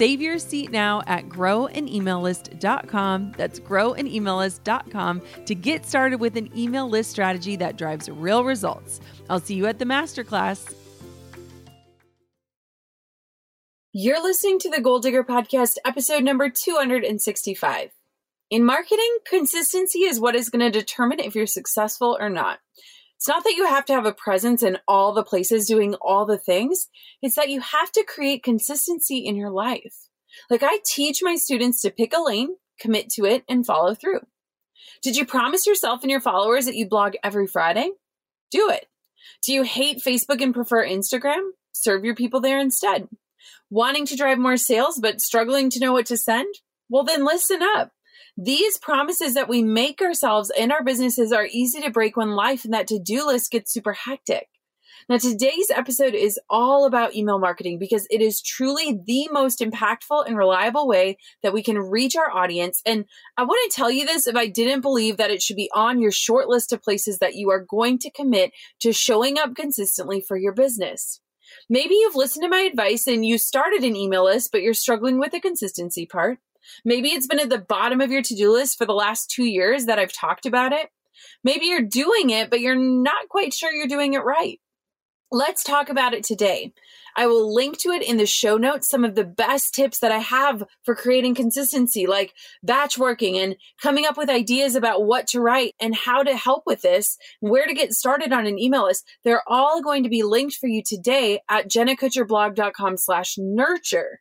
Save your seat now at growanemaillist.com. That's growanemaillist.com to get started with an email list strategy that drives real results. I'll see you at the masterclass. You're listening to the Goal Digger Podcast, episode number 265. In marketing, consistency is what is going to determine if you're successful or not. It's not that you have to have a presence in all the places doing all the things, it's that you have to create consistency in your life. Like I teach my students to pick a lane, commit to it, and follow through. Did you promise yourself and your followers that you blog every Friday? Do it. Do you hate Facebook and prefer Instagram? Serve your people there instead. Wanting to drive more sales but struggling to know what to send? Well, then listen up. These promises that we make ourselves in our businesses are easy to break when life and that to do list gets super hectic. Now, today's episode is all about email marketing because it is truly the most impactful and reliable way that we can reach our audience. And I to tell you this if I didn't believe that it should be on your short list of places that you are going to commit to showing up consistently for your business. Maybe you've listened to my advice and you started an email list, but you're struggling with the consistency part. Maybe it's been at the bottom of your to do list for the last two years that I've talked about it. Maybe you're doing it, but you're not quite sure you're doing it right. Let's talk about it today. I will link to it in the show notes, some of the best tips that I have for creating consistency, like batch working and coming up with ideas about what to write and how to help with this, where to get started on an email list. They're all going to be linked for you today at jennakutcherblog.com slash nurture.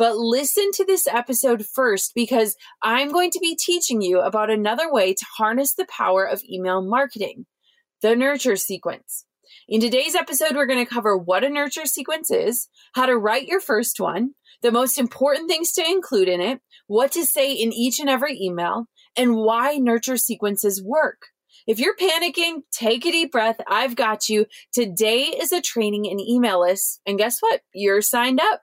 But listen to this episode first because I'm going to be teaching you about another way to harness the power of email marketing, the nurture sequence. In today's episode, we're going to cover what a nurture sequence is, how to write your first one, the most important things to include in it, what to say in each and every email, and why nurture sequences work. If you're panicking, take a deep breath. I've got you. Today is a training in email lists. And guess what? You're signed up.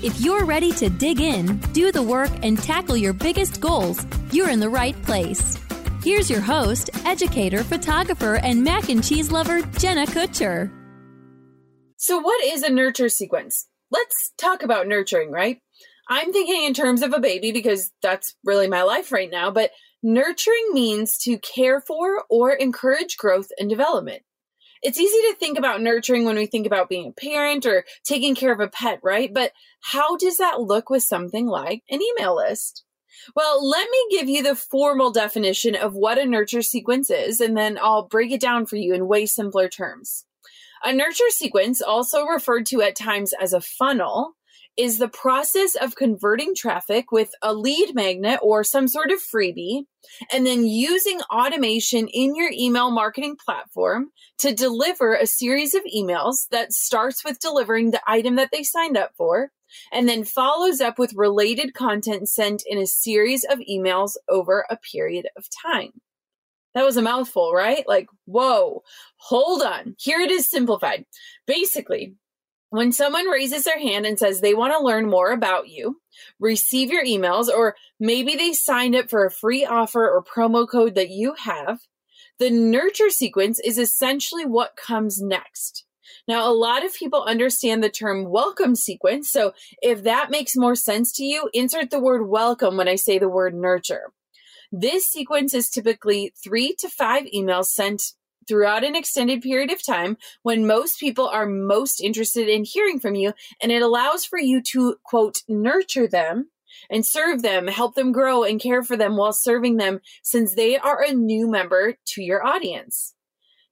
If you're ready to dig in, do the work, and tackle your biggest goals, you're in the right place. Here's your host, educator, photographer, and mac and cheese lover, Jenna Kutcher. So, what is a nurture sequence? Let's talk about nurturing, right? I'm thinking in terms of a baby because that's really my life right now, but nurturing means to care for or encourage growth and development it's easy to think about nurturing when we think about being a parent or taking care of a pet, right? But how does that look with something like an email list? Well, let me give you the formal definition of what a nurture sequence is, and then I'll break it down for you in way simpler terms. A nurture sequence, also referred to at times as a funnel, is the process of converting traffic with a lead magnet or some sort of freebie, and then using automation in your email marketing platform to deliver a series of emails that starts with delivering the item that they signed up for and then follows up with related content sent in a series of emails over a period of time. That was a mouthful, right? Like, whoa, hold on. Here it is simplified. Basically, When someone raises their hand and says they want to learn more about you, receive your emails, or maybe they signed up for a free offer or promo code that you have, the nurture sequence is essentially what comes next. Now, a lot of people understand the term welcome sequence. So if that makes more sense to you, insert the word welcome when I say the word nurture. This sequence is typically three to five emails sent throughout an extended period of time when most people are most interested in hearing from you. And it allows for you to, quote, nurture them and serve them, help them grow and care for them while serving them since they are a new member to your audience.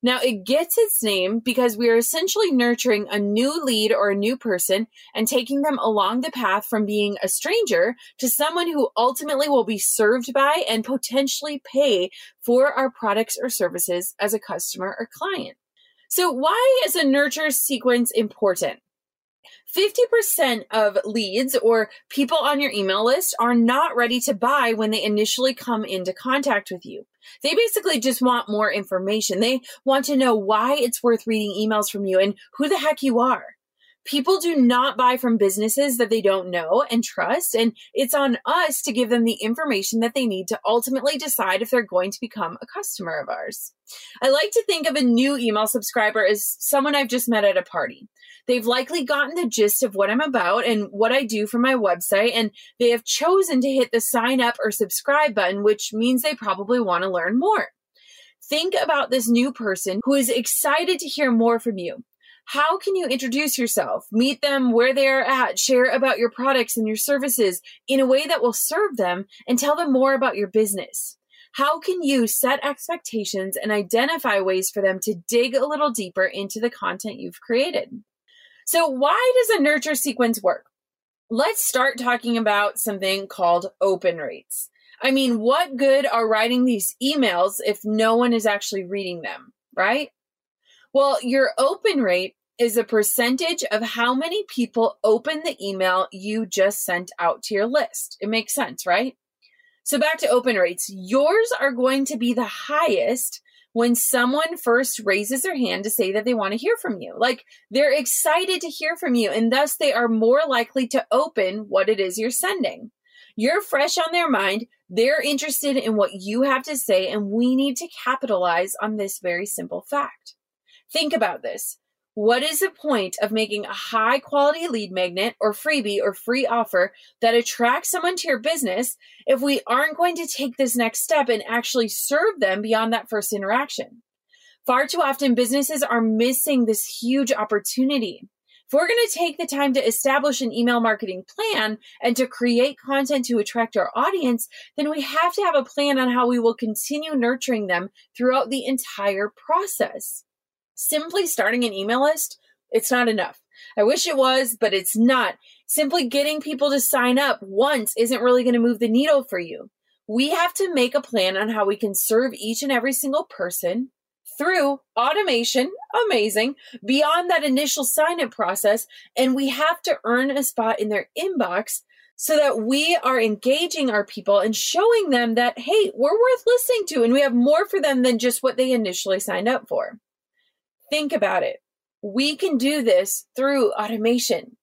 Now, it gets its name because we are essentially nurturing a new lead or a new person and taking them along the path from being a stranger to someone who ultimately will be served by and potentially pay for our products or services as a customer or client. So, why is a nurture sequence important? 50% of leads or people on your email list are not ready to buy when they initially come into contact with you. They basically just want more information. They want to know why it's worth reading emails from you and who the heck you are. People do not buy from businesses that they don't know and trust, and it's on us to give them the information that they need to ultimately decide if they're going to become a customer of ours. I like to think of a new email subscriber as someone I've just met at a party. They've likely gotten the gist of what I'm about and what I do for my website, and they have chosen to hit the sign up or subscribe button, which means they probably want to learn more. Think about this new person who is excited to hear more from you. How can you introduce yourself, meet them where they are at, share about your products and your services in a way that will serve them, and tell them more about your business? How can you set expectations and identify ways for them to dig a little deeper into the content you've created? So, why does a nurture sequence work? Let's start talking about something called open rates. I mean, what good are writing these emails if no one is actually reading them, right? Well, your open rate is a percentage of how many people open the email you just sent out to your list. It makes sense, right? So back to open rates. Yours are going to be the highest when someone first raises their hand to say that they want to hear from you. Like they're excited to hear from you, and thus they are more likely to open what it is you're sending. You're fresh on their mind. They're interested in what you have to say, and we need to capitalize on this very simple fact. Think about this. What is the point of making a high quality lead magnet or freebie or free offer that attracts someone to your business if we aren't going to take this next step and actually serve them beyond that first interaction? Far too often, businesses are missing this huge opportunity. If we're going to take the time to establish an email marketing plan and to create content to attract our audience, then we have to have a plan on how we will continue nurturing them throughout the entire process simply starting an email list, it's not enough. I wish it was, but it's not. Simply getting people to sign up once isn't really going to move the needle for you. We have to make a plan on how we can serve each and every single person through automation, amazing, beyond that initial sign up process. And we have to earn a spot in their inbox so that we are engaging our people and showing them that, hey, we're worth listening to and we have more for them than just what they initially signed up for. Think about it. We can do this through automation.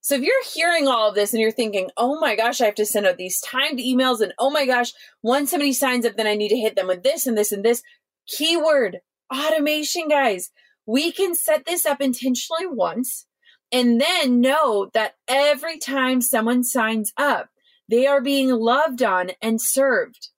So if you're hearing all of this and you're thinking, oh my gosh, I have to send out these timed emails, and oh my gosh, once somebody signs up, then I need to hit them with this and this and this. Keyword automation, guys. We can set this up intentionally once and then know that every time someone signs up, they are being loved on and served.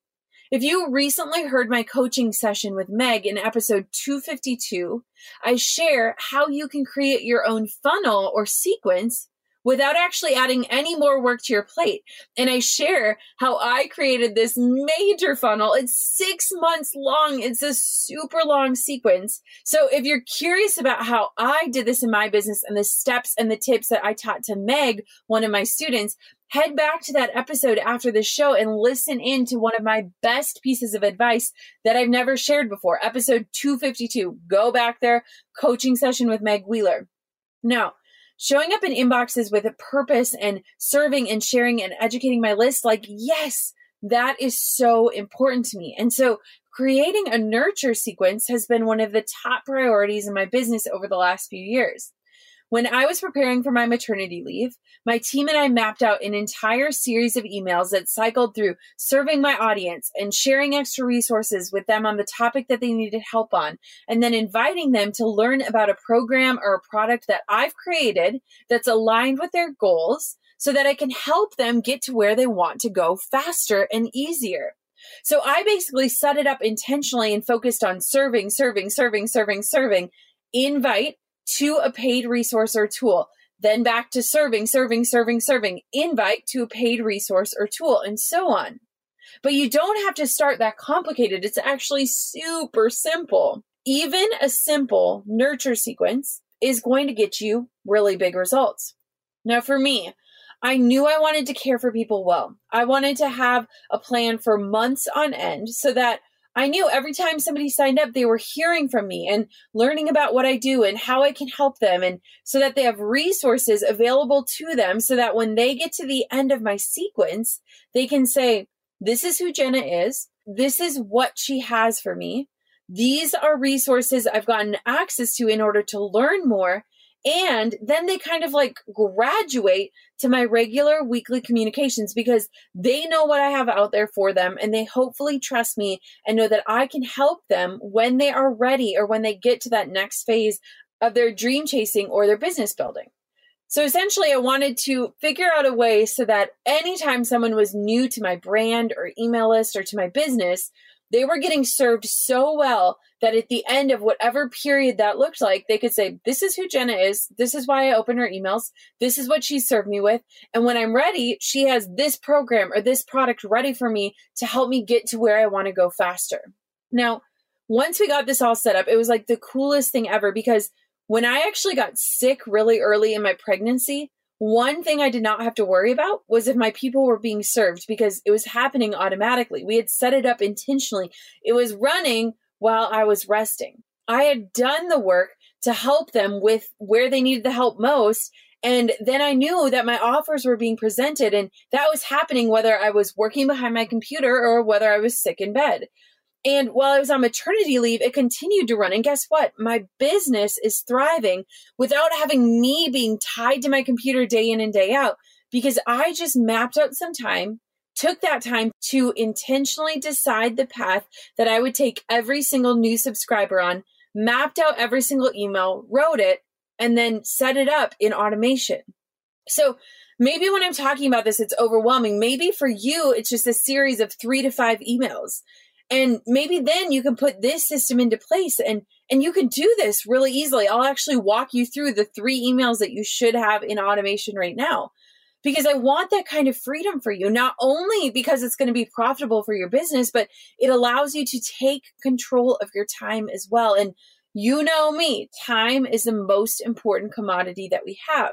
If you recently heard my coaching session with Meg in episode 252, I share how you can create your own funnel or sequence without actually adding any more work to your plate. And I share how I created this major funnel. It's six months long. It's a super long sequence. So if you're curious about how I did this in my business and the steps and the tips that I taught to Meg, one of my students, head back to that episode after the show and listen in to one of my best pieces of advice that I've never shared before. Episode 252. Go back there, coaching session with Meg Wheeler. Now, showing up in inboxes with a purpose and serving and sharing and educating my list, like, yes, that is so important to me. And so creating a nurture sequence has been one of the top priorities in my business over the last few years. When I was preparing for my maternity leave, my team and I mapped out an entire series of emails that cycled through serving my audience and sharing extra resources with them on the topic that they needed help on, and then inviting them to learn about a program or a product that I've created that's aligned with their goals so that I can help them get to where they want to go faster and easier. So I basically set it up intentionally and focused on serving, serving, serving, serving, serving, invite to a paid resource or tool, then back to serving, serving, serving, serving, invite to a paid resource or tool, and so on. But you don't have to start that complicated. It's actually super simple. Even a simple nurture sequence is going to get you really big results. Now, for me, I knew I wanted to care for people well. I wanted to have a plan for months on end so that I knew every time somebody signed up, they were hearing from me and learning about what I do and how I can help them. And so that they have resources available to them so that when they get to the end of my sequence, they can say, This is who Jenna is. This is what she has for me. These are resources I've gotten access to in order to learn more. And then they kind of like graduate to my regular weekly communications because they know what I have out there for them and they hopefully trust me and know that I can help them when they are ready or when they get to that next phase of their dream chasing or their business building. So essentially, I wanted to figure out a way so that anytime someone was new to my brand or email list or to my business, they were getting served so well that at the end of whatever period that looked like, they could say, This is who Jenna is. This is why I open her emails. This is what she served me with. And when I'm ready, she has this program or this product ready for me to help me get to where I want to go faster. Now, once we got this all set up, it was like the coolest thing ever because when I actually got sick really early in my pregnancy, one thing I did not have to worry about was if my people were being served because it was happening automatically. We had set it up intentionally. It was running while I was resting. I had done the work to help them with where they needed the help most. And then I knew that my offers were being presented, and that was happening whether I was working behind my computer or whether I was sick in bed. And while I was on maternity leave, it continued to run. And guess what? My business is thriving without having me being tied to my computer day in and day out because I just mapped out some time, took that time to intentionally decide the path that I would take every single new subscriber on, mapped out every single email, wrote it, and then set it up in automation. So maybe when I'm talking about this, it's overwhelming. Maybe for you, it's just a series of three to five emails and maybe then you can put this system into place and and you can do this really easily. I'll actually walk you through the three emails that you should have in automation right now because i want that kind of freedom for you not only because it's going to be profitable for your business but it allows you to take control of your time as well. And you know me time is the most important commodity that we have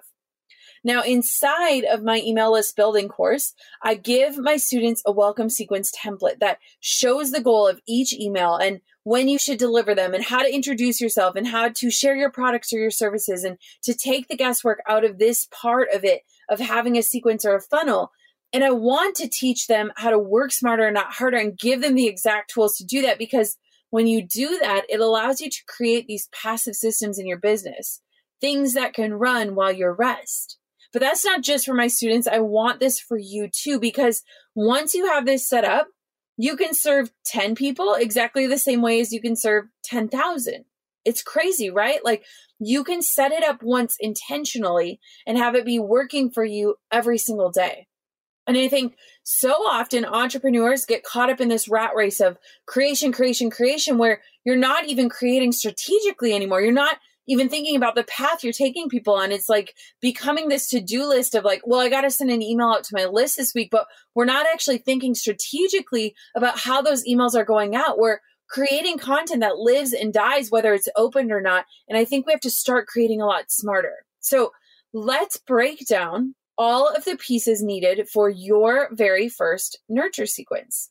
now, inside of my email list building course, I give my students a welcome sequence template that shows the goal of each email and when you should deliver them and how to introduce yourself and how to share your products or your services and to take the guesswork out of this part of it of having a sequence or a funnel. And I want to teach them how to work smarter not harder and give them the exact tools to do that because when you do that, it allows you to create these passive systems in your business, things that can run while you're rest. But that's not just for my students. I want this for you too, because once you have this set up, you can serve 10 people exactly the same way as you can serve 10,000. It's crazy, right? Like you can set it up once intentionally and have it be working for you every single day. And I think so often entrepreneurs get caught up in this rat race of creation, creation, creation, where you're not even creating strategically anymore. You're not even thinking about the path you're taking people on. It's like becoming this to do list of like, well, I got to send an email out to my list this week, but we're not actually thinking strategically about how those emails are going out. We're creating content that lives and dies, whether it's opened or not. And I think we have to start creating a lot smarter. So let's break down all of the pieces needed for your very first nurture sequence.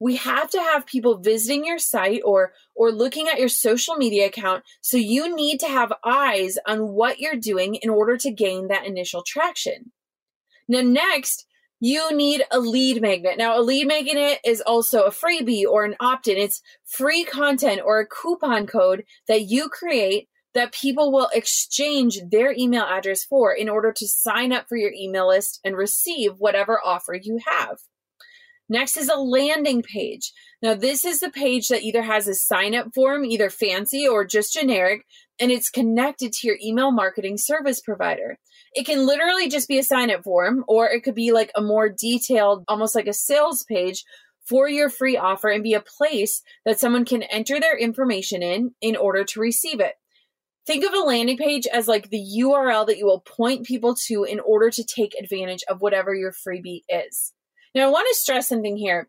we have to have people visiting your site or or looking at your social media account. So you need to have eyes on what you're doing in order to gain that initial traction. Now next you need a lead magnet. Now a lead magnet is also a freebie or an opt-in. It's free content or a coupon code that you create that people will exchange their email address for in order to sign up for your email list and receive whatever offer you have Next is a landing page. Now, this is the page that either has a sign up form, either fancy or just generic, and it's connected to your email marketing service provider. It can literally just be a sign up form, or it could be like a more detailed, almost like a sales page for your free offer and be a place that someone can enter their information in in order to receive it. Think of a landing page as like the URL that you will point people to in order to take advantage of whatever your freebie is. Now, I want to stress something here.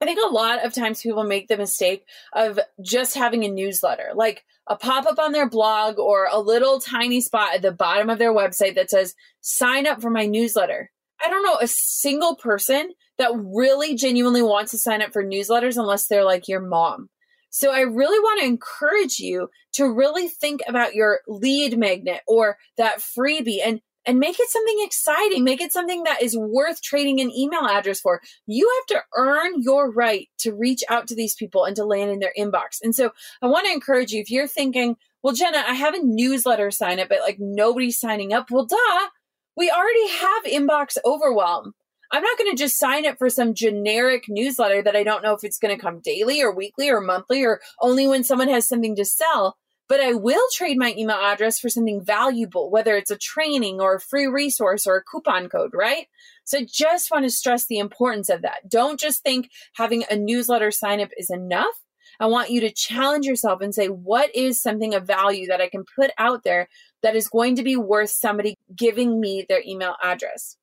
I think a lot of times people make the mistake of just having a newsletter, like a pop up on their blog or a little tiny spot at the bottom of their website that says, sign up for my newsletter. I don't know a single person that really genuinely wants to sign up for newsletters unless they're like your mom. So I really want to encourage you to really think about your lead magnet or that freebie and and make it something exciting. Make it something that is worth trading an email address for. You have to earn your right to reach out to these people and to land in their inbox. And so I want to encourage you if you're thinking, well, Jenna, I have a newsletter sign up, but like nobody's signing up. Well, duh, we already have inbox overwhelm. I'm not going to just sign up for some generic newsletter that I don't know if it's going to come daily or weekly or monthly or only when someone has something to sell but I will trade my email address for something valuable, whether it's a training or a free resource or a coupon code, right? So I just want to stress the importance of that. Don't just think having a newsletter sign up is enough. I want you to challenge yourself and say, what is something of value that I can put out there that is going to be worth somebody giving me their email address?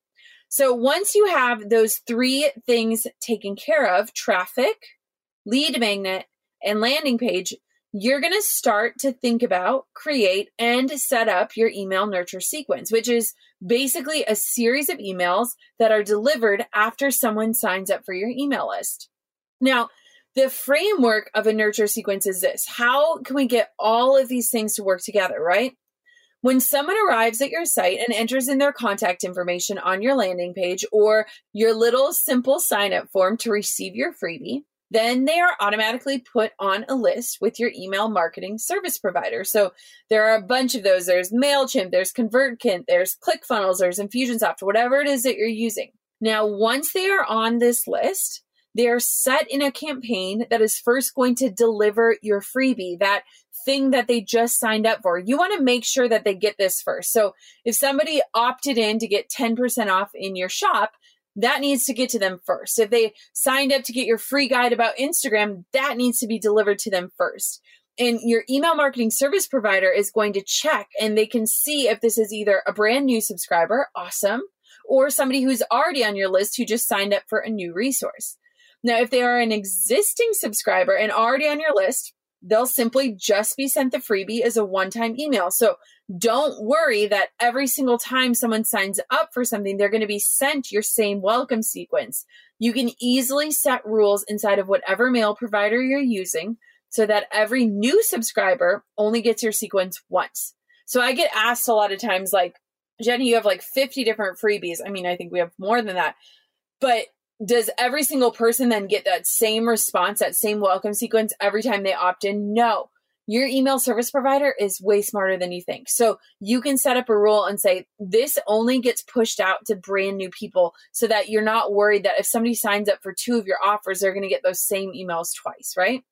So once you have those three things taken care of traffic, lead magnet, and landing page you're going to start to think about, create, and set up your email nurture sequence, which is basically a series of emails that are delivered after someone signs up for your email list. Now, the framework of a nurture sequence is this how can we get all of these things to work together, right? When someone arrives at your site and enters in their contact information on your landing page or your little simple sign up form to receive your freebie, then they are automatically put on a list with your email marketing service provider. So there are a bunch of those. There's MailChimp, there's ConvertKit, there's ClickFunnels, there's Infusionsoft, whatever it is that you're using. Now, once they are on this list, they are set in a campaign that is first going to deliver your freebie, that thing that they just signed up for. You want to make sure that they get this first. So if somebody opted in to get 10% off in your shop, that needs to get to them first. If they signed up to get your free guide about Instagram, that needs to be delivered to them first. And your email marketing service provider is going to check and they can see if this is either a brand new subscriber, awesome, or somebody who's already on your list who just signed up for a new resource. Now, if they are an existing subscriber and already on your list, they'll simply just be sent the freebie as a one time email. So don't worry that every single time someone signs up for something, they're going to be sent your same welcome sequence. You can easily set rules inside of whatever mail provider you're using so that every new subscriber only gets your sequence once. So I get asked a lot of times, like, Jenny, you have like 50 different freebies. I mean, I think we have more than that. But does every single person then get that same response, that same welcome sequence every time they opt in? No. Your email service provider is way smarter than you think. So you can set up a rule and say, this only gets pushed out to brand new people so that you're not worried that if somebody signs up for two of your offers, they're going to get those same emails twice, right?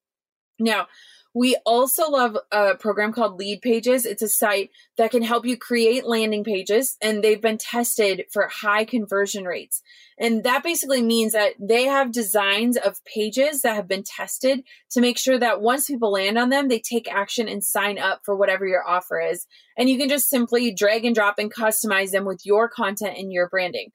Now, we also love a program called Leadpages. It's a site that can help you create landing pages, and they've been tested for high conversion rates. And that basically means that they have designs of pages that have been tested to make sure that once people land on them, they take action and sign up for whatever your offer is. And you can just simply drag and drop and customize them with your content and your branding.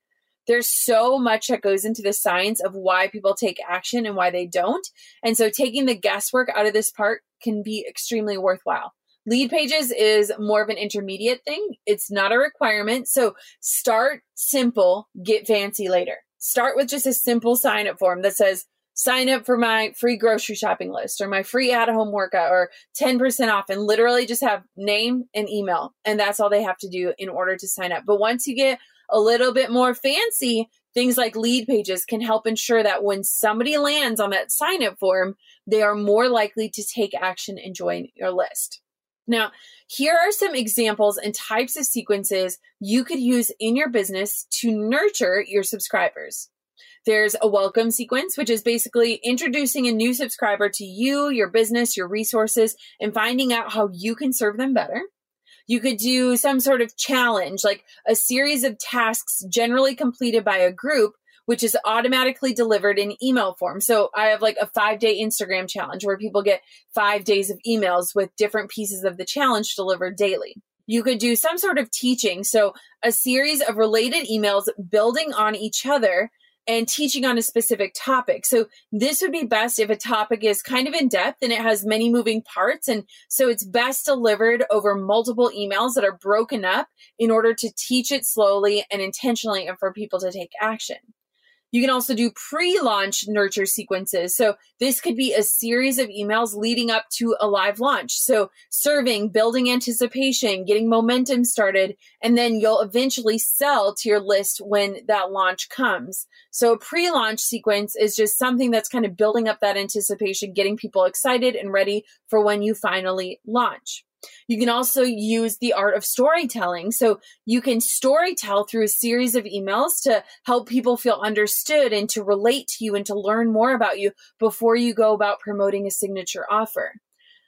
There's so much that goes into the science of why people take action and why they don't. And so taking the guesswork out of this part can be extremely worthwhile. Leadpages is more of an intermediate thing. It's not a requirement. So start simple, get fancy later. Start with just a simple sign up form that says, sign up for my free grocery shopping list or my free at home workout or 10% off and literally just have name and email. And that's all they have to do in order to sign up. But once you get a little bit more fancy, things like Leadpages can help ensure that when somebody lands on that sign up form, they are more likely to take action and join your list. Now, here are some examples and types of sequences you could use in your business to nurture your subscribers. There's a welcome sequence, which is basically introducing a new subscriber to you, your business, your resources, and finding out how you can serve them better. You could do some sort of challenge, like a series of tasks generally completed by a group, which is automatically delivered in email form. So I have like a five day Instagram challenge where people get five days of emails with different pieces of the challenge delivered daily. You could do some sort of teaching. So a series of related emails building on each other and teaching on a specific topic. So this would be best if a topic is kind of in depth and it has many moving parts. And so it's best delivered over multiple emails that are broken up in order to teach it slowly and intentionally and for people to take action. You can also do pre launch nurture sequences. So this could be a series of emails leading up to a live launch. So serving, building anticipation, getting momentum started, and then you'll eventually sell to your list when that launch comes. So a pre launch sequence is just something that's kind of building up that anticipation, getting people excited and ready for when you finally launch. You can also use the art of storytelling. So you can storytell through a series of emails to help people feel understood and to relate to you and to learn more about you before you go about promoting a signature offer.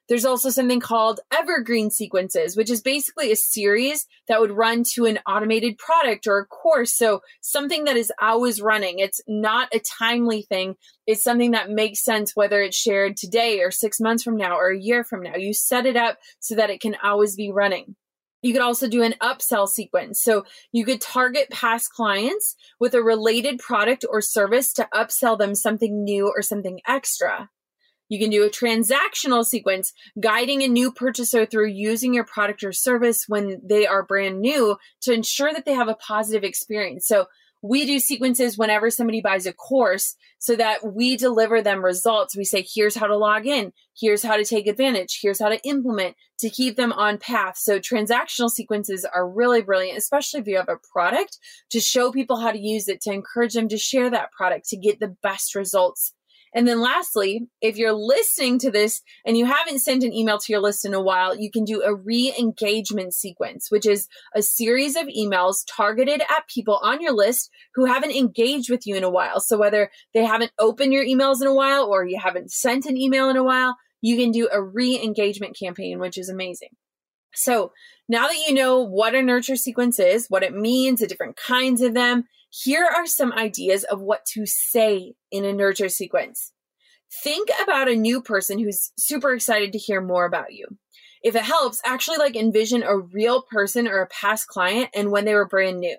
There's also something called evergreen sequences, which is basically a series that would run to an automated product or a course. So something that is always running. It's not a timely thing. It's something that makes sense whether it's shared today or six months from now or a year from now. You set it up so that it can always be running. You could also do an upsell sequence. So you could target past clients with a related product or service to upsell them something new or something extra. You can do a transactional sequence, guiding a new purchaser through using your product or service when they are brand new to ensure that they have a positive experience. So we do sequences whenever somebody buys a course so that we deliver them results. We say, here's how to log in. Here's how to take advantage. Here's how to implement to keep them on path. So transactional sequences are really brilliant, especially if you have a product to show people how to use it, to encourage them to share that product to get the best results and then lastly, if you're listening to this and you haven't sent an email to your list in a while, you can do a re-engagement sequence, which is a series of emails targeted at people on your list who haven't engaged with you in a while. So whether they haven't opened your emails in a while or you haven't sent an email in a while, you can do a re-engagement campaign, which is amazing. So now that you know what a nurture sequence is, what it means, the different kinds of them, here are some ideas of what to say in a nurture sequence. Think about a new person who's super excited to hear more about you. If it helps, actually like envision a real person or a past client and when they were brand new.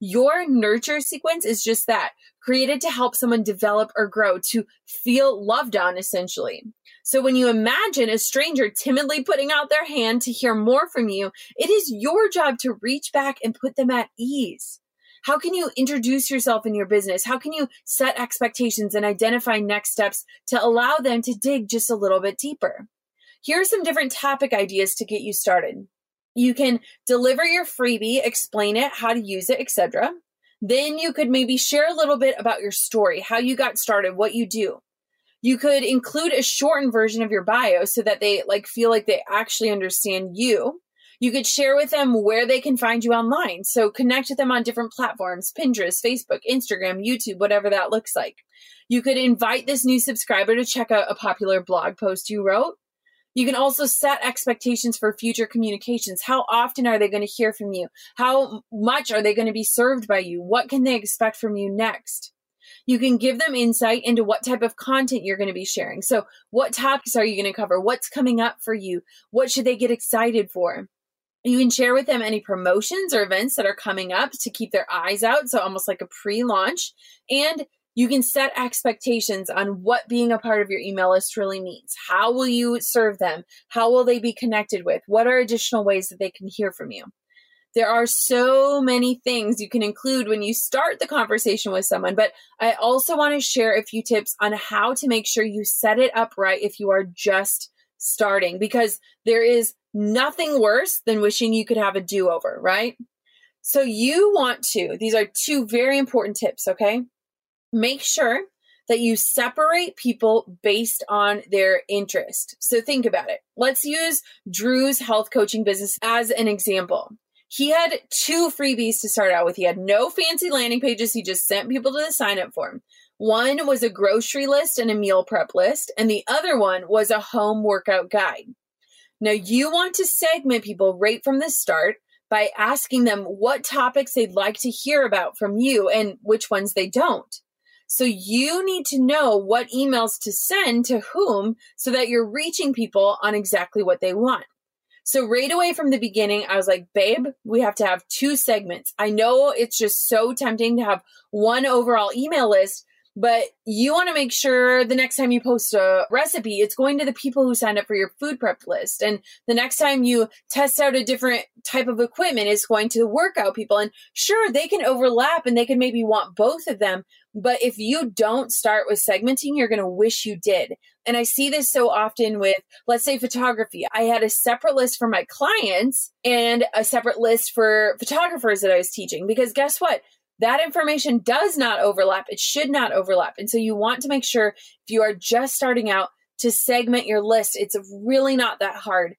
Your nurture sequence is just that created to help someone develop or grow, to feel loved on, essentially. So when you imagine a stranger timidly putting out their hand to hear more from you, it is your job to reach back and put them at ease. How can you introduce yourself in your business? How can you set expectations and identify next steps to allow them to dig just a little bit deeper? Here are some different topic ideas to get you started. You can deliver your freebie, explain it, how to use it, etc. Then you could maybe share a little bit about your story, how you got started, what you do. You could include a shortened version of your bio so that they like feel like they actually understand you. You could share with them where they can find you online. So connect with them on different platforms Pinterest, Facebook, Instagram, YouTube, whatever that looks like. You could invite this new subscriber to check out a popular blog post you wrote. You can also set expectations for future communications. How often are they going to hear from you? How much are they going to be served by you? What can they expect from you next? You can give them insight into what type of content you're going to be sharing. So, what topics are you going to cover? What's coming up for you? What should they get excited for? You can share with them any promotions or events that are coming up to keep their eyes out. So, almost like a pre launch. And you can set expectations on what being a part of your email list really means. How will you serve them? How will they be connected with? What are additional ways that they can hear from you? There are so many things you can include when you start the conversation with someone, but I also want to share a few tips on how to make sure you set it up right if you are just starting because there is nothing worse than wishing you could have a do over, right? So you want to, these are two very important tips, okay? Make sure that you separate people based on their interest. So think about it. Let's use Drew's health coaching business as an example. He had two freebies to start out with. He had no fancy landing pages. He just sent people to the sign up form. One was a grocery list and a meal prep list, and the other one was a home workout guide. Now, you want to segment people right from the start by asking them what topics they'd like to hear about from you and which ones they don't. So you need to know what emails to send to whom so that you're reaching people on exactly what they want. So right away from the beginning, I was like, babe, we have to have two segments. I know it's just so tempting to have one overall email list, but you want to make sure the next time you post a recipe, it's going to the people who signed up for your food prep list. And the next time you test out a different type of equipment, it's going to the workout people. And sure, they can overlap and they can maybe want both of them. But if you don't start with segmenting, you're going to wish you did. And I see this so often with, let's say, photography. I had a separate list for my clients and a separate list for photographers that I was teaching because guess what? That information does not overlap. It should not overlap. And so you want to make sure if you are just starting out to segment your list, it's really not that hard.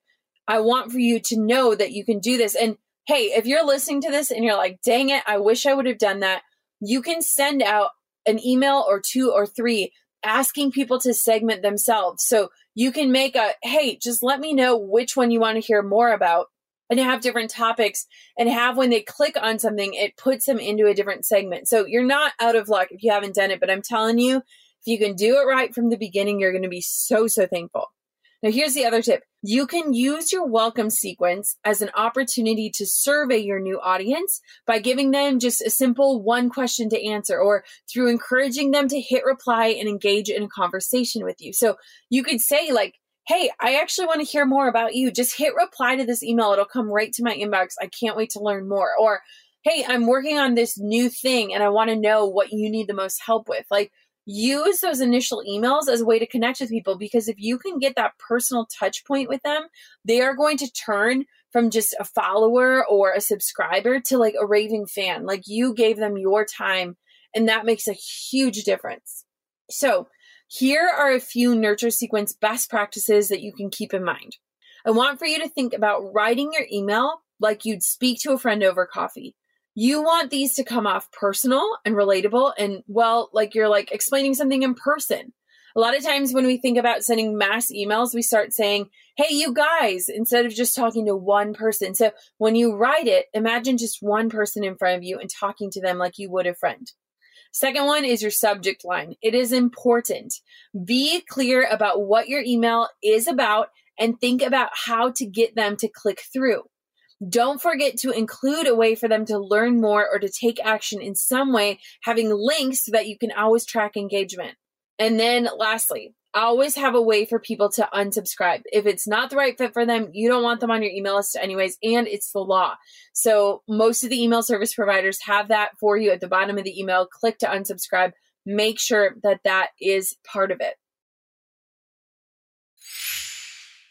I want for you to know that you can do this. And hey, if you're listening to this and you're like, dang it, I wish I would have done that, you can send out an email or two or three asking people to segment themselves. So you can make a, hey, just let me know which one you want to hear more about and have different topics and have when they click on something, it puts them into a different segment. So you're not out of luck if you haven't done it, but I'm telling you, if you can do it right from the beginning, you're going to be so, so thankful. Now, here's the other tip. You can use your welcome sequence as an opportunity to survey your new audience by giving them just a simple one question to answer or through encouraging them to hit reply and engage in a conversation with you. So you could say like, Hey, I actually want to hear more about you. Just hit reply to this email. It'll come right to my inbox. I can't wait to learn more. Or, Hey, I'm working on this new thing and I want to know what you need the most help with. Like, use those initial emails as a way to connect with people because if you can get that personal touch point with them, they are going to turn from just a follower or a subscriber to like a raving fan. Like you gave them your time, and that makes a huge difference. So, here are a few nurture sequence best practices that you can keep in mind. I want for you to think about writing your email like you'd speak to a friend over coffee. You want these to come off personal and relatable and well like you're like explaining something in person. A lot of times when we think about sending mass emails we start saying hey you guys instead of just talking to one person. So when you write it imagine just one person in front of you and talking to them like you would a friend Second one is your subject line. It is important. Be clear about what your email is about and think about how to get them to click through. Don't forget to include a way for them to learn more or to take action in some way, having links so that you can always track engagement. And then lastly, always have a way for people to unsubscribe. If it's not the right fit for them, you don't want them on your email list anyways, and it's the law. So most of the email service providers have that for you at the bottom of the email. Click to unsubscribe. Make sure that that is part of it.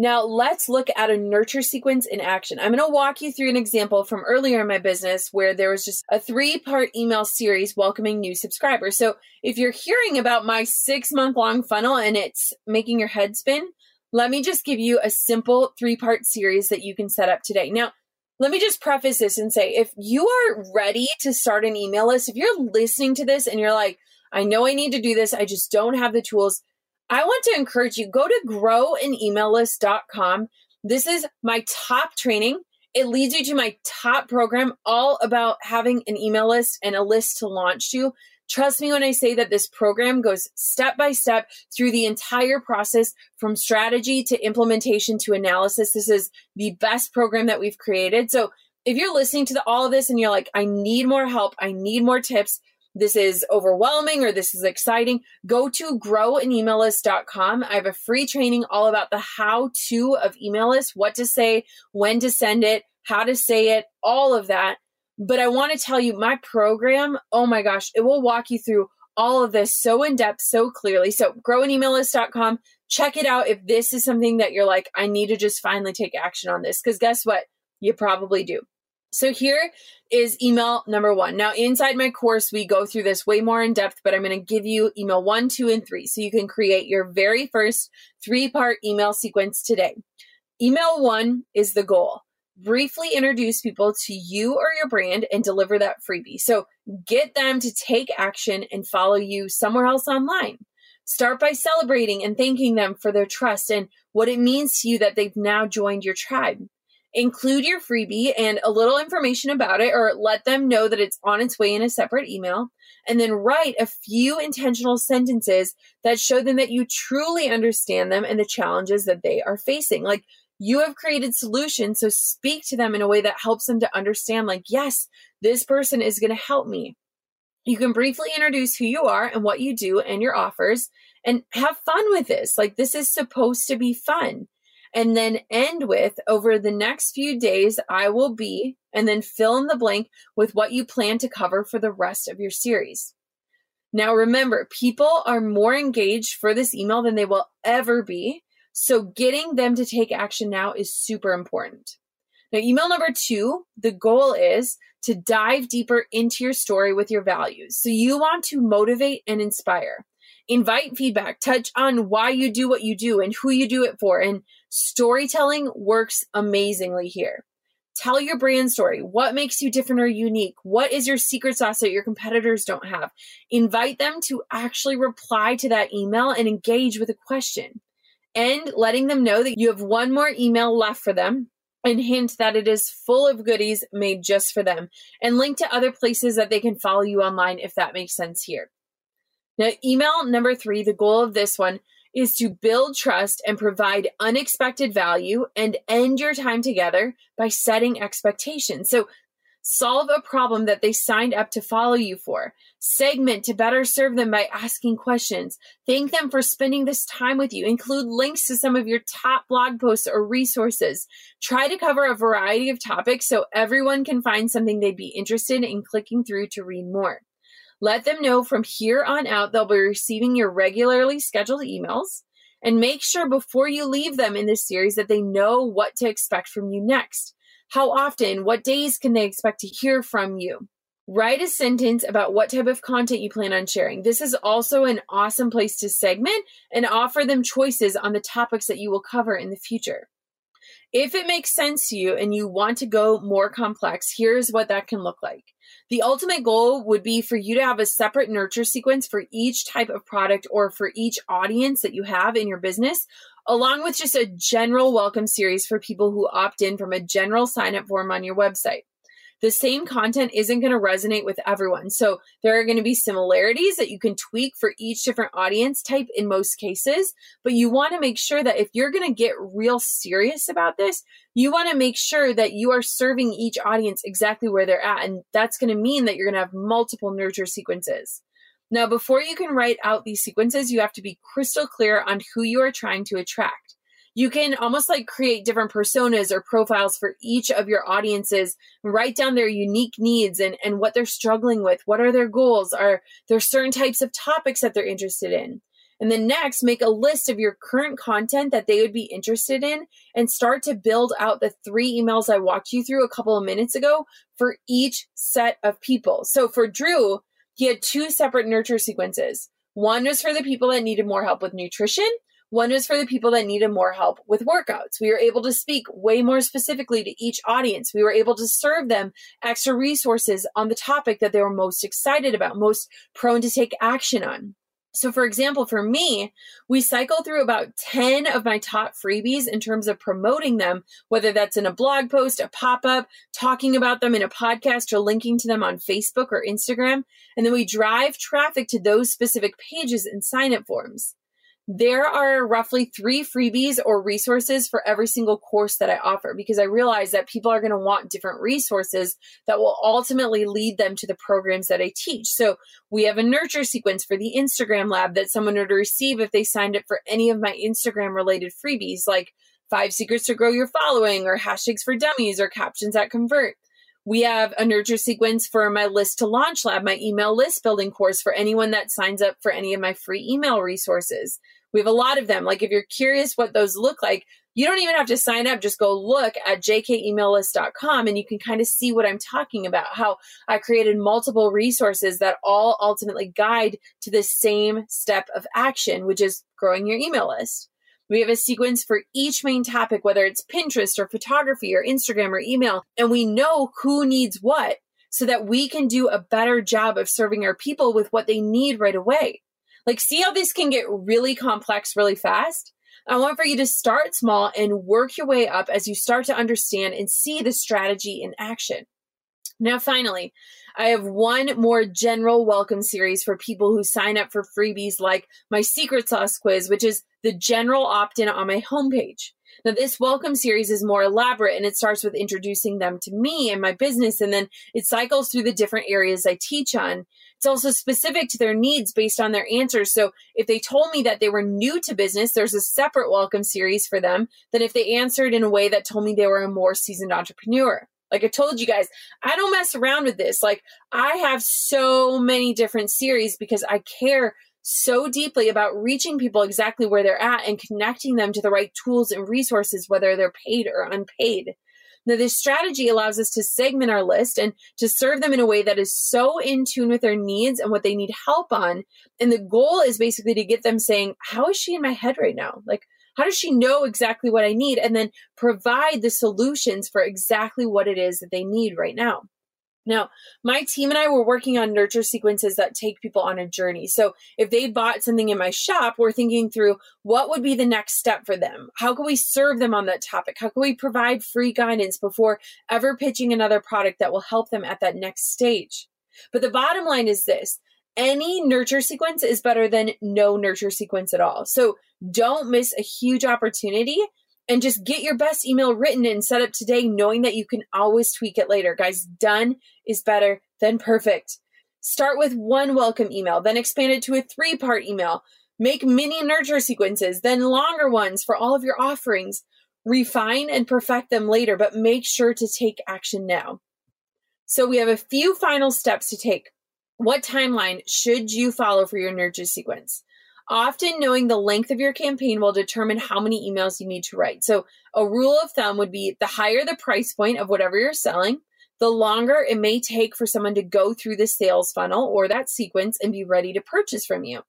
Now, let's look at a nurture sequence in action. I'm going to walk you through an example from earlier in my business where there was just a three part email series welcoming new subscribers. So, if you're hearing about my six month long funnel and it's making your head spin, let me just give you a simple three part series that you can set up today. Now, let me just preface this and say if you are ready to start an email list, if you're listening to this and you're like, I know I need to do this, I just don't have the tools, I want to encourage you go to growanemaillist.com. This is my top training. It leads you to my top program all about having an email list and a list to launch to. Trust me when I say that this program goes step by step through the entire process from strategy to implementation to analysis. This is the best program that we've created. So if you're listening to the, all of this and you're like, I need more help, I need more tips, this is overwhelming or this is exciting, go to growanemaillist.com. I have a free training all about the how to of email lists, what to say, when to send it, how to say it, all of that. But I want to tell you, my program, oh my gosh, it will walk you through all of this so in depth, so clearly. So, growanemaillist.com, check it out if this is something that you're like, I need to just finally take action on this. Because guess what? You probably do. So here is email number one. Now, inside my course, we go through this way more in depth, but I'm going to give you email one, two, and three so you can create your very first three part email sequence today. Email one is the goal. Briefly introduce people to you or your brand and deliver that freebie. So get them to take action and follow you somewhere else online. Start by celebrating and thanking them for their trust and what it means to you that they've now joined your tribe include your freebie and a little information about it, or let them know that it's on its way in a separate email. And then write a few intentional sentences that show them that you truly understand them and the challenges that they are facing. Like you have created solutions. So speak to them in a way that helps them to understand, like, yes, this person is going to help me. You can briefly introduce who you are and what you do and your offers and have fun with this. Like, this is supposed to be fun. And then end with over the next few days, I will be, and then fill in the blank with what you plan to cover for the rest of your series. Now, remember, people are more engaged for this email than they will ever be. So, getting them to take action now is super important. Now, email number two, the goal is to dive deeper into your story with your values. So, you want to motivate and inspire invite feedback, touch on why you do what you do and who you do it for. And storytelling works amazingly here. Tell your brand story. What makes you different or unique? What is your secret sauce that your competitors don't have? Invite them to actually reply to that email and engage with a question. And letting them know that you have one more email left for them and hint that it is full of goodies made just for them and link to other places that they can follow you online if that makes sense here. Now, email number three, the goal of this one is to build trust and provide unexpected value and end your time together by setting expectations. So, solve a problem that they signed up to follow you for. Segment to better serve them by asking questions. Thank them for spending this time with you. Include links to some of your top blog posts or resources. Try to cover a variety of topics so everyone can find something they'd be interested in clicking through to read more. Let them know from here on out they'll be receiving your regularly scheduled emails. And make sure before you leave them in this series that they know what to expect from you next. How often, what days can they expect to hear from you? Write a sentence about what type of content you plan on sharing. This is also an awesome place to segment and offer them choices on the topics that you will cover in the future. If it makes sense to you and you want to go more complex, here's what that can look like. The ultimate goal would be for you to have a separate nurture sequence for each type of product or for each audience that you have in your business, along with just a general welcome series for people who opt in from a general sign up form on your website the same content isn't going to resonate with everyone. So there are going to be similarities that you can tweak for each different audience type in most cases, but you want to make sure that if you're going to get real serious about this, you want to make sure that you are serving each audience exactly where they're at. And that's going to mean that you're going to have multiple nurture sequences. Now, before you can write out these sequences, you have to be crystal clear on who you are trying to attract you can almost like create different personas or profiles for each of your audiences. Write down their unique needs and, and what they're struggling with. What are their goals? Are there certain types of topics that they're interested in? And then next make a list of your current content that they would be interested in and start to build out the three emails i walked you through a couple of minutes ago for each set of people. So for drew he had two separate nurture sequences. One was for the people that needed more help with nutrition one was for the people that needed more help with workouts. We were able to speak way more specifically to each audience. We were able to serve them extra resources on the topic that they were most excited about, most prone to take action on. So, for example, for me, we cycle through about 10 of my top freebies in terms of promoting them, whether that's in a blog post, a pop up, talking about them in a podcast, or linking to them on Facebook or Instagram. And then we drive traffic to those specific pages and sign up forms. There are roughly three freebies or resources for every single course that I offer because I realize that people are going to want different resources that will ultimately lead them to the programs that I teach. So we have a nurture sequence for the Instagram lab that someone would receive if they signed up for any of my Instagram related freebies like five secrets to grow your following or hashtags for dummies or captions that convert. We have a nurture sequence for my list to launch lab, my email list building course for anyone that signs up for any of my free email resources. We have a lot of them. Like if you're curious what those look like, you don't even have to sign up. Just go look at jkemaillist.com and you can kind of see what I'm talking about. How I created multiple resources that all ultimately guide to the same step of action, which is growing your email list. We have a sequence for each main topic, whether it's Pinterest or photography or Instagram or email, and we know who needs what so that we can do a better job of serving our people with what they need right away. Like, see how this can get really complex really fast? I want for you to start small and work your way up as you start to understand and see the strategy in action. Now, finally, I have one more general welcome series for people who sign up for freebies like my secret sauce quiz, which is the general opt in on my homepage. Now, this welcome series is more elaborate and it starts with introducing them to me and my business, and then it cycles through the different areas I teach on. It's also specific to their needs based on their answers. So if they told me that they were new to business, there's a separate welcome series for them than if they answered in a way that told me they were a more seasoned entrepreneur. Like I told you guys, I don't mess around with this. Like I have so many different series because I care so deeply about reaching people exactly where they're at and connecting them to the right tools and resources, whether they're paid or unpaid. Now, this strategy allows us to segment our list and to serve them in a way that is so in tune with their needs and what they need help on. And the goal is basically to get them saying, How is she in my head right now? Like, how does she know exactly what I need? And then provide the solutions for exactly what it is that they need right now. Now, my team and I were working on nurture sequences that take people on a journey. So, if they bought something in my shop, we're thinking through what would be the next step for them? How can we serve them on that topic? How can we provide free guidance before ever pitching another product that will help them at that next stage? But the bottom line is this any nurture sequence is better than no nurture sequence at all. So, don't miss a huge opportunity and just get your best email written and set up today, knowing that you can always tweak it later. Guys, done is better than perfect. Start with one welcome email, then expand it to a three part email. Make mini nurture sequences, then longer ones for all of your offerings. Refine and perfect them later, but make sure to take action now. So, we have a few final steps to take. What timeline should you follow for your nurture sequence? Often knowing the length of your campaign will determine how many emails you need to write. So, a rule of thumb would be the higher the price point of whatever you're selling, the longer it may take for someone to go through the sales funnel or that sequence and be ready to purchase from you.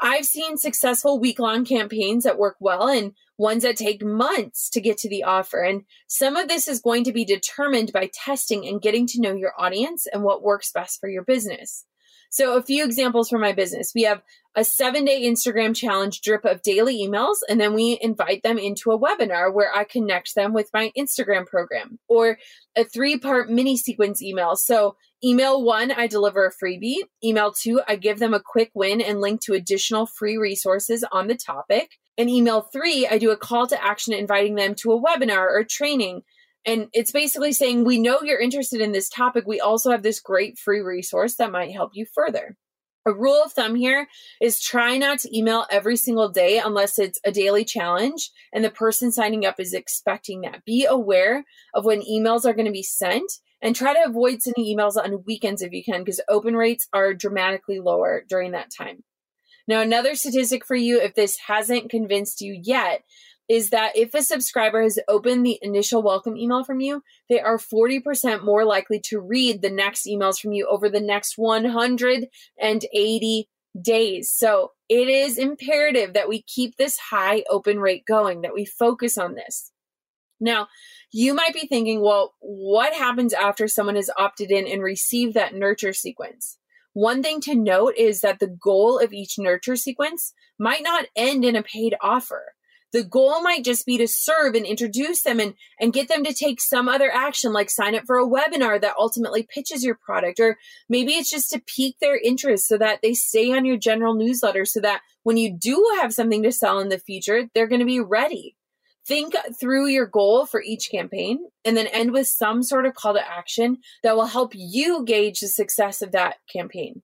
I've seen successful week long campaigns that work well and ones that take months to get to the offer. And some of this is going to be determined by testing and getting to know your audience and what works best for your business. So, a few examples from my business. We have a seven day Instagram challenge drip of daily emails, and then we invite them into a webinar where I connect them with my Instagram program or a three part mini sequence email. So, email one, I deliver a freebie. Email two, I give them a quick win and link to additional free resources on the topic. And email three, I do a call to action inviting them to a webinar or training and it's basically saying, we know you're interested in this topic. We also have this great free resource that might help you further. A rule of thumb here is try not to email every single day unless it's a daily challenge and the person signing up is expecting that. Be aware of when emails are going to be sent and try to avoid sending emails on weekends if you can because open rates are dramatically lower during that time. Now, another statistic for you, if this hasn't convinced you yet, is that if a subscriber has opened the initial welcome email from you, they are 40% more likely to read the next emails from you over the next 180 days. So it is imperative that we keep this high open rate going, that we focus on this. Now, you might be thinking, well, what happens after someone has opted in and received that nurture sequence? One thing to note is that the goal of each nurture sequence might not end in a paid offer. The goal might just be to serve and introduce them and, and get them to take some other action, like sign up for a webinar that ultimately pitches your product. Or maybe it's just to pique their interest so that they stay on your general newsletter so that when you do have something to sell in the future, they're going to be ready. Think through your goal for each campaign and then end with some sort of call to action that will help you gauge the success of that campaign.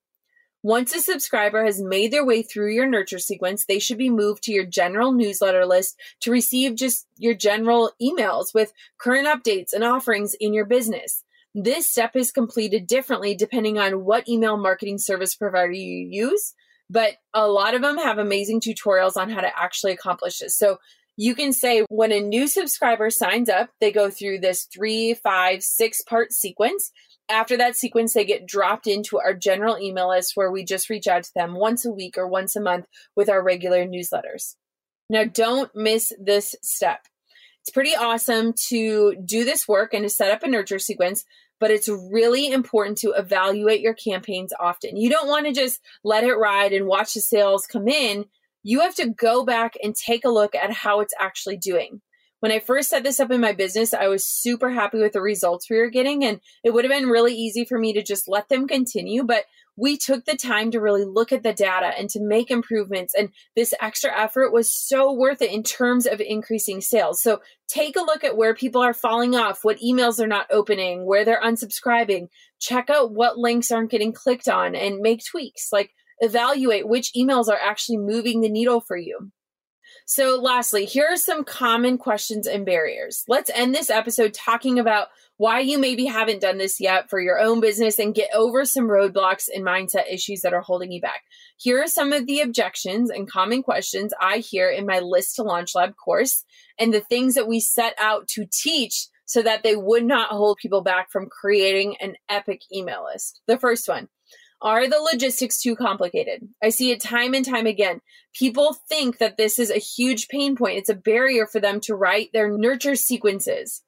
Once a subscriber has made their way through your nurture sequence, they should be moved to your general newsletter list to receive just your general emails with current updates and offerings in your business. This step is completed differently depending on what email marketing service provider you use, but a lot of them have amazing tutorials on how to actually accomplish this. So you can say when a new subscriber signs up, they go through this three, five, six part sequence after that sequence, they get dropped into our general email list where we just reach out to them once a week or once a month with our regular newsletters. Now, don't miss this step. It's pretty awesome to do this work and to set up a nurture sequence, but it's really important to evaluate your campaigns often. You don't want to just let it ride and watch the sales come in. You have to go back and take a look at how it's actually doing. When I first set this up in my business, I was super happy with the results we were getting, and it would have been really easy for me to just let them continue. But we took the time to really look at the data and to make improvements. And this extra effort was so worth it in terms of increasing sales. So take a look at where people are falling off, what emails they're not opening, where they're unsubscribing. Check out what links aren't getting clicked on and make tweaks. Like evaluate which emails are actually moving the needle for you. So, lastly, here are some common questions and barriers. Let's end this episode talking about why you maybe haven't done this yet for your own business and get over some roadblocks and mindset issues that are holding you back. Here are some of the objections and common questions I hear in my List to Launch Lab course and the things that we set out to teach so that they would not hold people back from creating an epic email list. The first one are the logistics too complicated? I see it time and time again. People think that this is a huge pain point. It's a barrier for them to write their nurture sequences.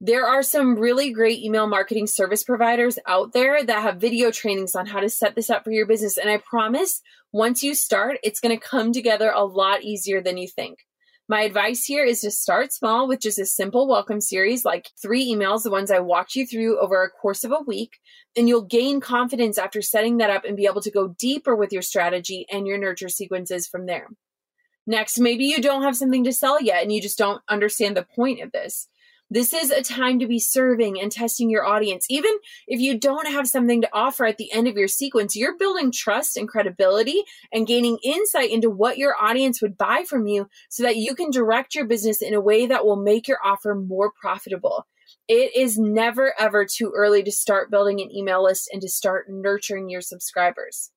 There are some really great email marketing service providers out there that have video trainings on how to set this up for your business. And I promise once you start, it's going to come together a lot easier than you think. My advice here is to start small with just a simple welcome series, like three emails, the ones I walked you through over a course of a week. And you'll gain confidence after setting that up and be able to go deeper with your strategy and your nurture sequences from there. Next, maybe you don't have something to sell yet and you just don't understand the point of this. This is a time to be serving and testing your audience. Even if you don't have something to offer at the end of your sequence, you're building trust and credibility and gaining insight into what your audience would buy from you so that you can direct your business in a way that will make your offer more profitable. It is never ever too early to start building an email list and to start nurturing your subscribers.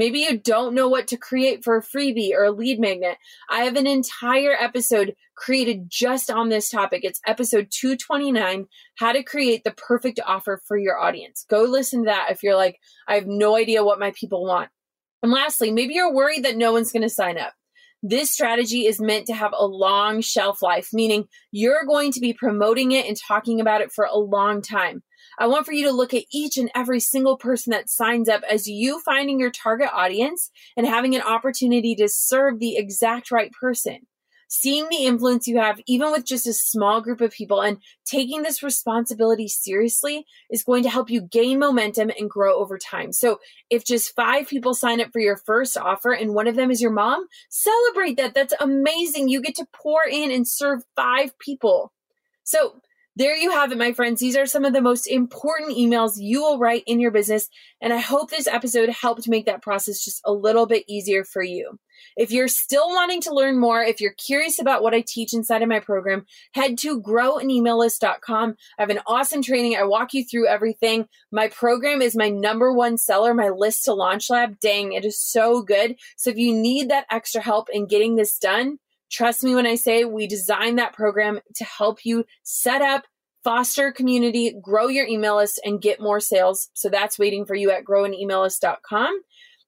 Maybe you don't know what to create for a freebie or a lead magnet. I have an entire episode created just on this topic. It's episode 229 How to Create the Perfect Offer for Your Audience. Go listen to that if you're like, I have no idea what my people want. And lastly, maybe you're worried that no one's going to sign up. This strategy is meant to have a long shelf life, meaning you're going to be promoting it and talking about it for a long time. I want for you to look at each and every single person that signs up as you finding your target audience and having an opportunity to serve the exact right person. Seeing the influence you have, even with just a small group of people, and taking this responsibility seriously is going to help you gain momentum and grow over time. So, if just five people sign up for your first offer and one of them is your mom, celebrate that. That's amazing. You get to pour in and serve five people. So, there you have it, my friends. These are some of the most important emails you will write in your business. And I hope this episode helped make that process just a little bit easier for you. If you're still wanting to learn more, if you're curious about what I teach inside of my program, head to growanemaillist.com. I have an awesome training. I walk you through everything. My program is my number one seller, my list to launch lab. Dang, it is so good. So if you need that extra help in getting this done, Trust me when I say we designed that program to help you set up, foster community, grow your email list, and get more sales. So that's waiting for you at growanemaillist.com.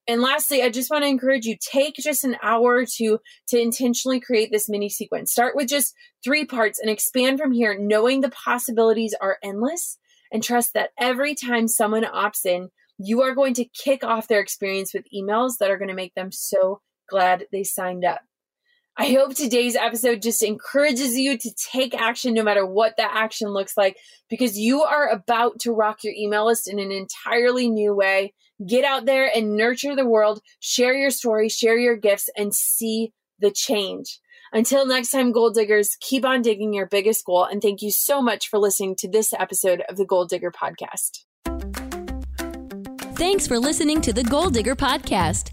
And lastly, I just want to encourage you take just an hour to to intentionally create this mini sequence. Start with just 3 parts and expand from here knowing the possibilities are endless and trust that every time someone opts in, you are going to kick off their experience with emails that are going to make them so glad they signed up. I hope today's episode just encourages you to take action no matter what that action looks like because you are about to rock your email list in an entirely new way. Get out there and nurture the world, share your story, share your gifts, and see the change. Until next time, goal diggers, keep on digging your biggest goal. And thank you so much for listening to this episode of the Goal Digger Podcast. Thanks for listening to the Goal Digger Podcast.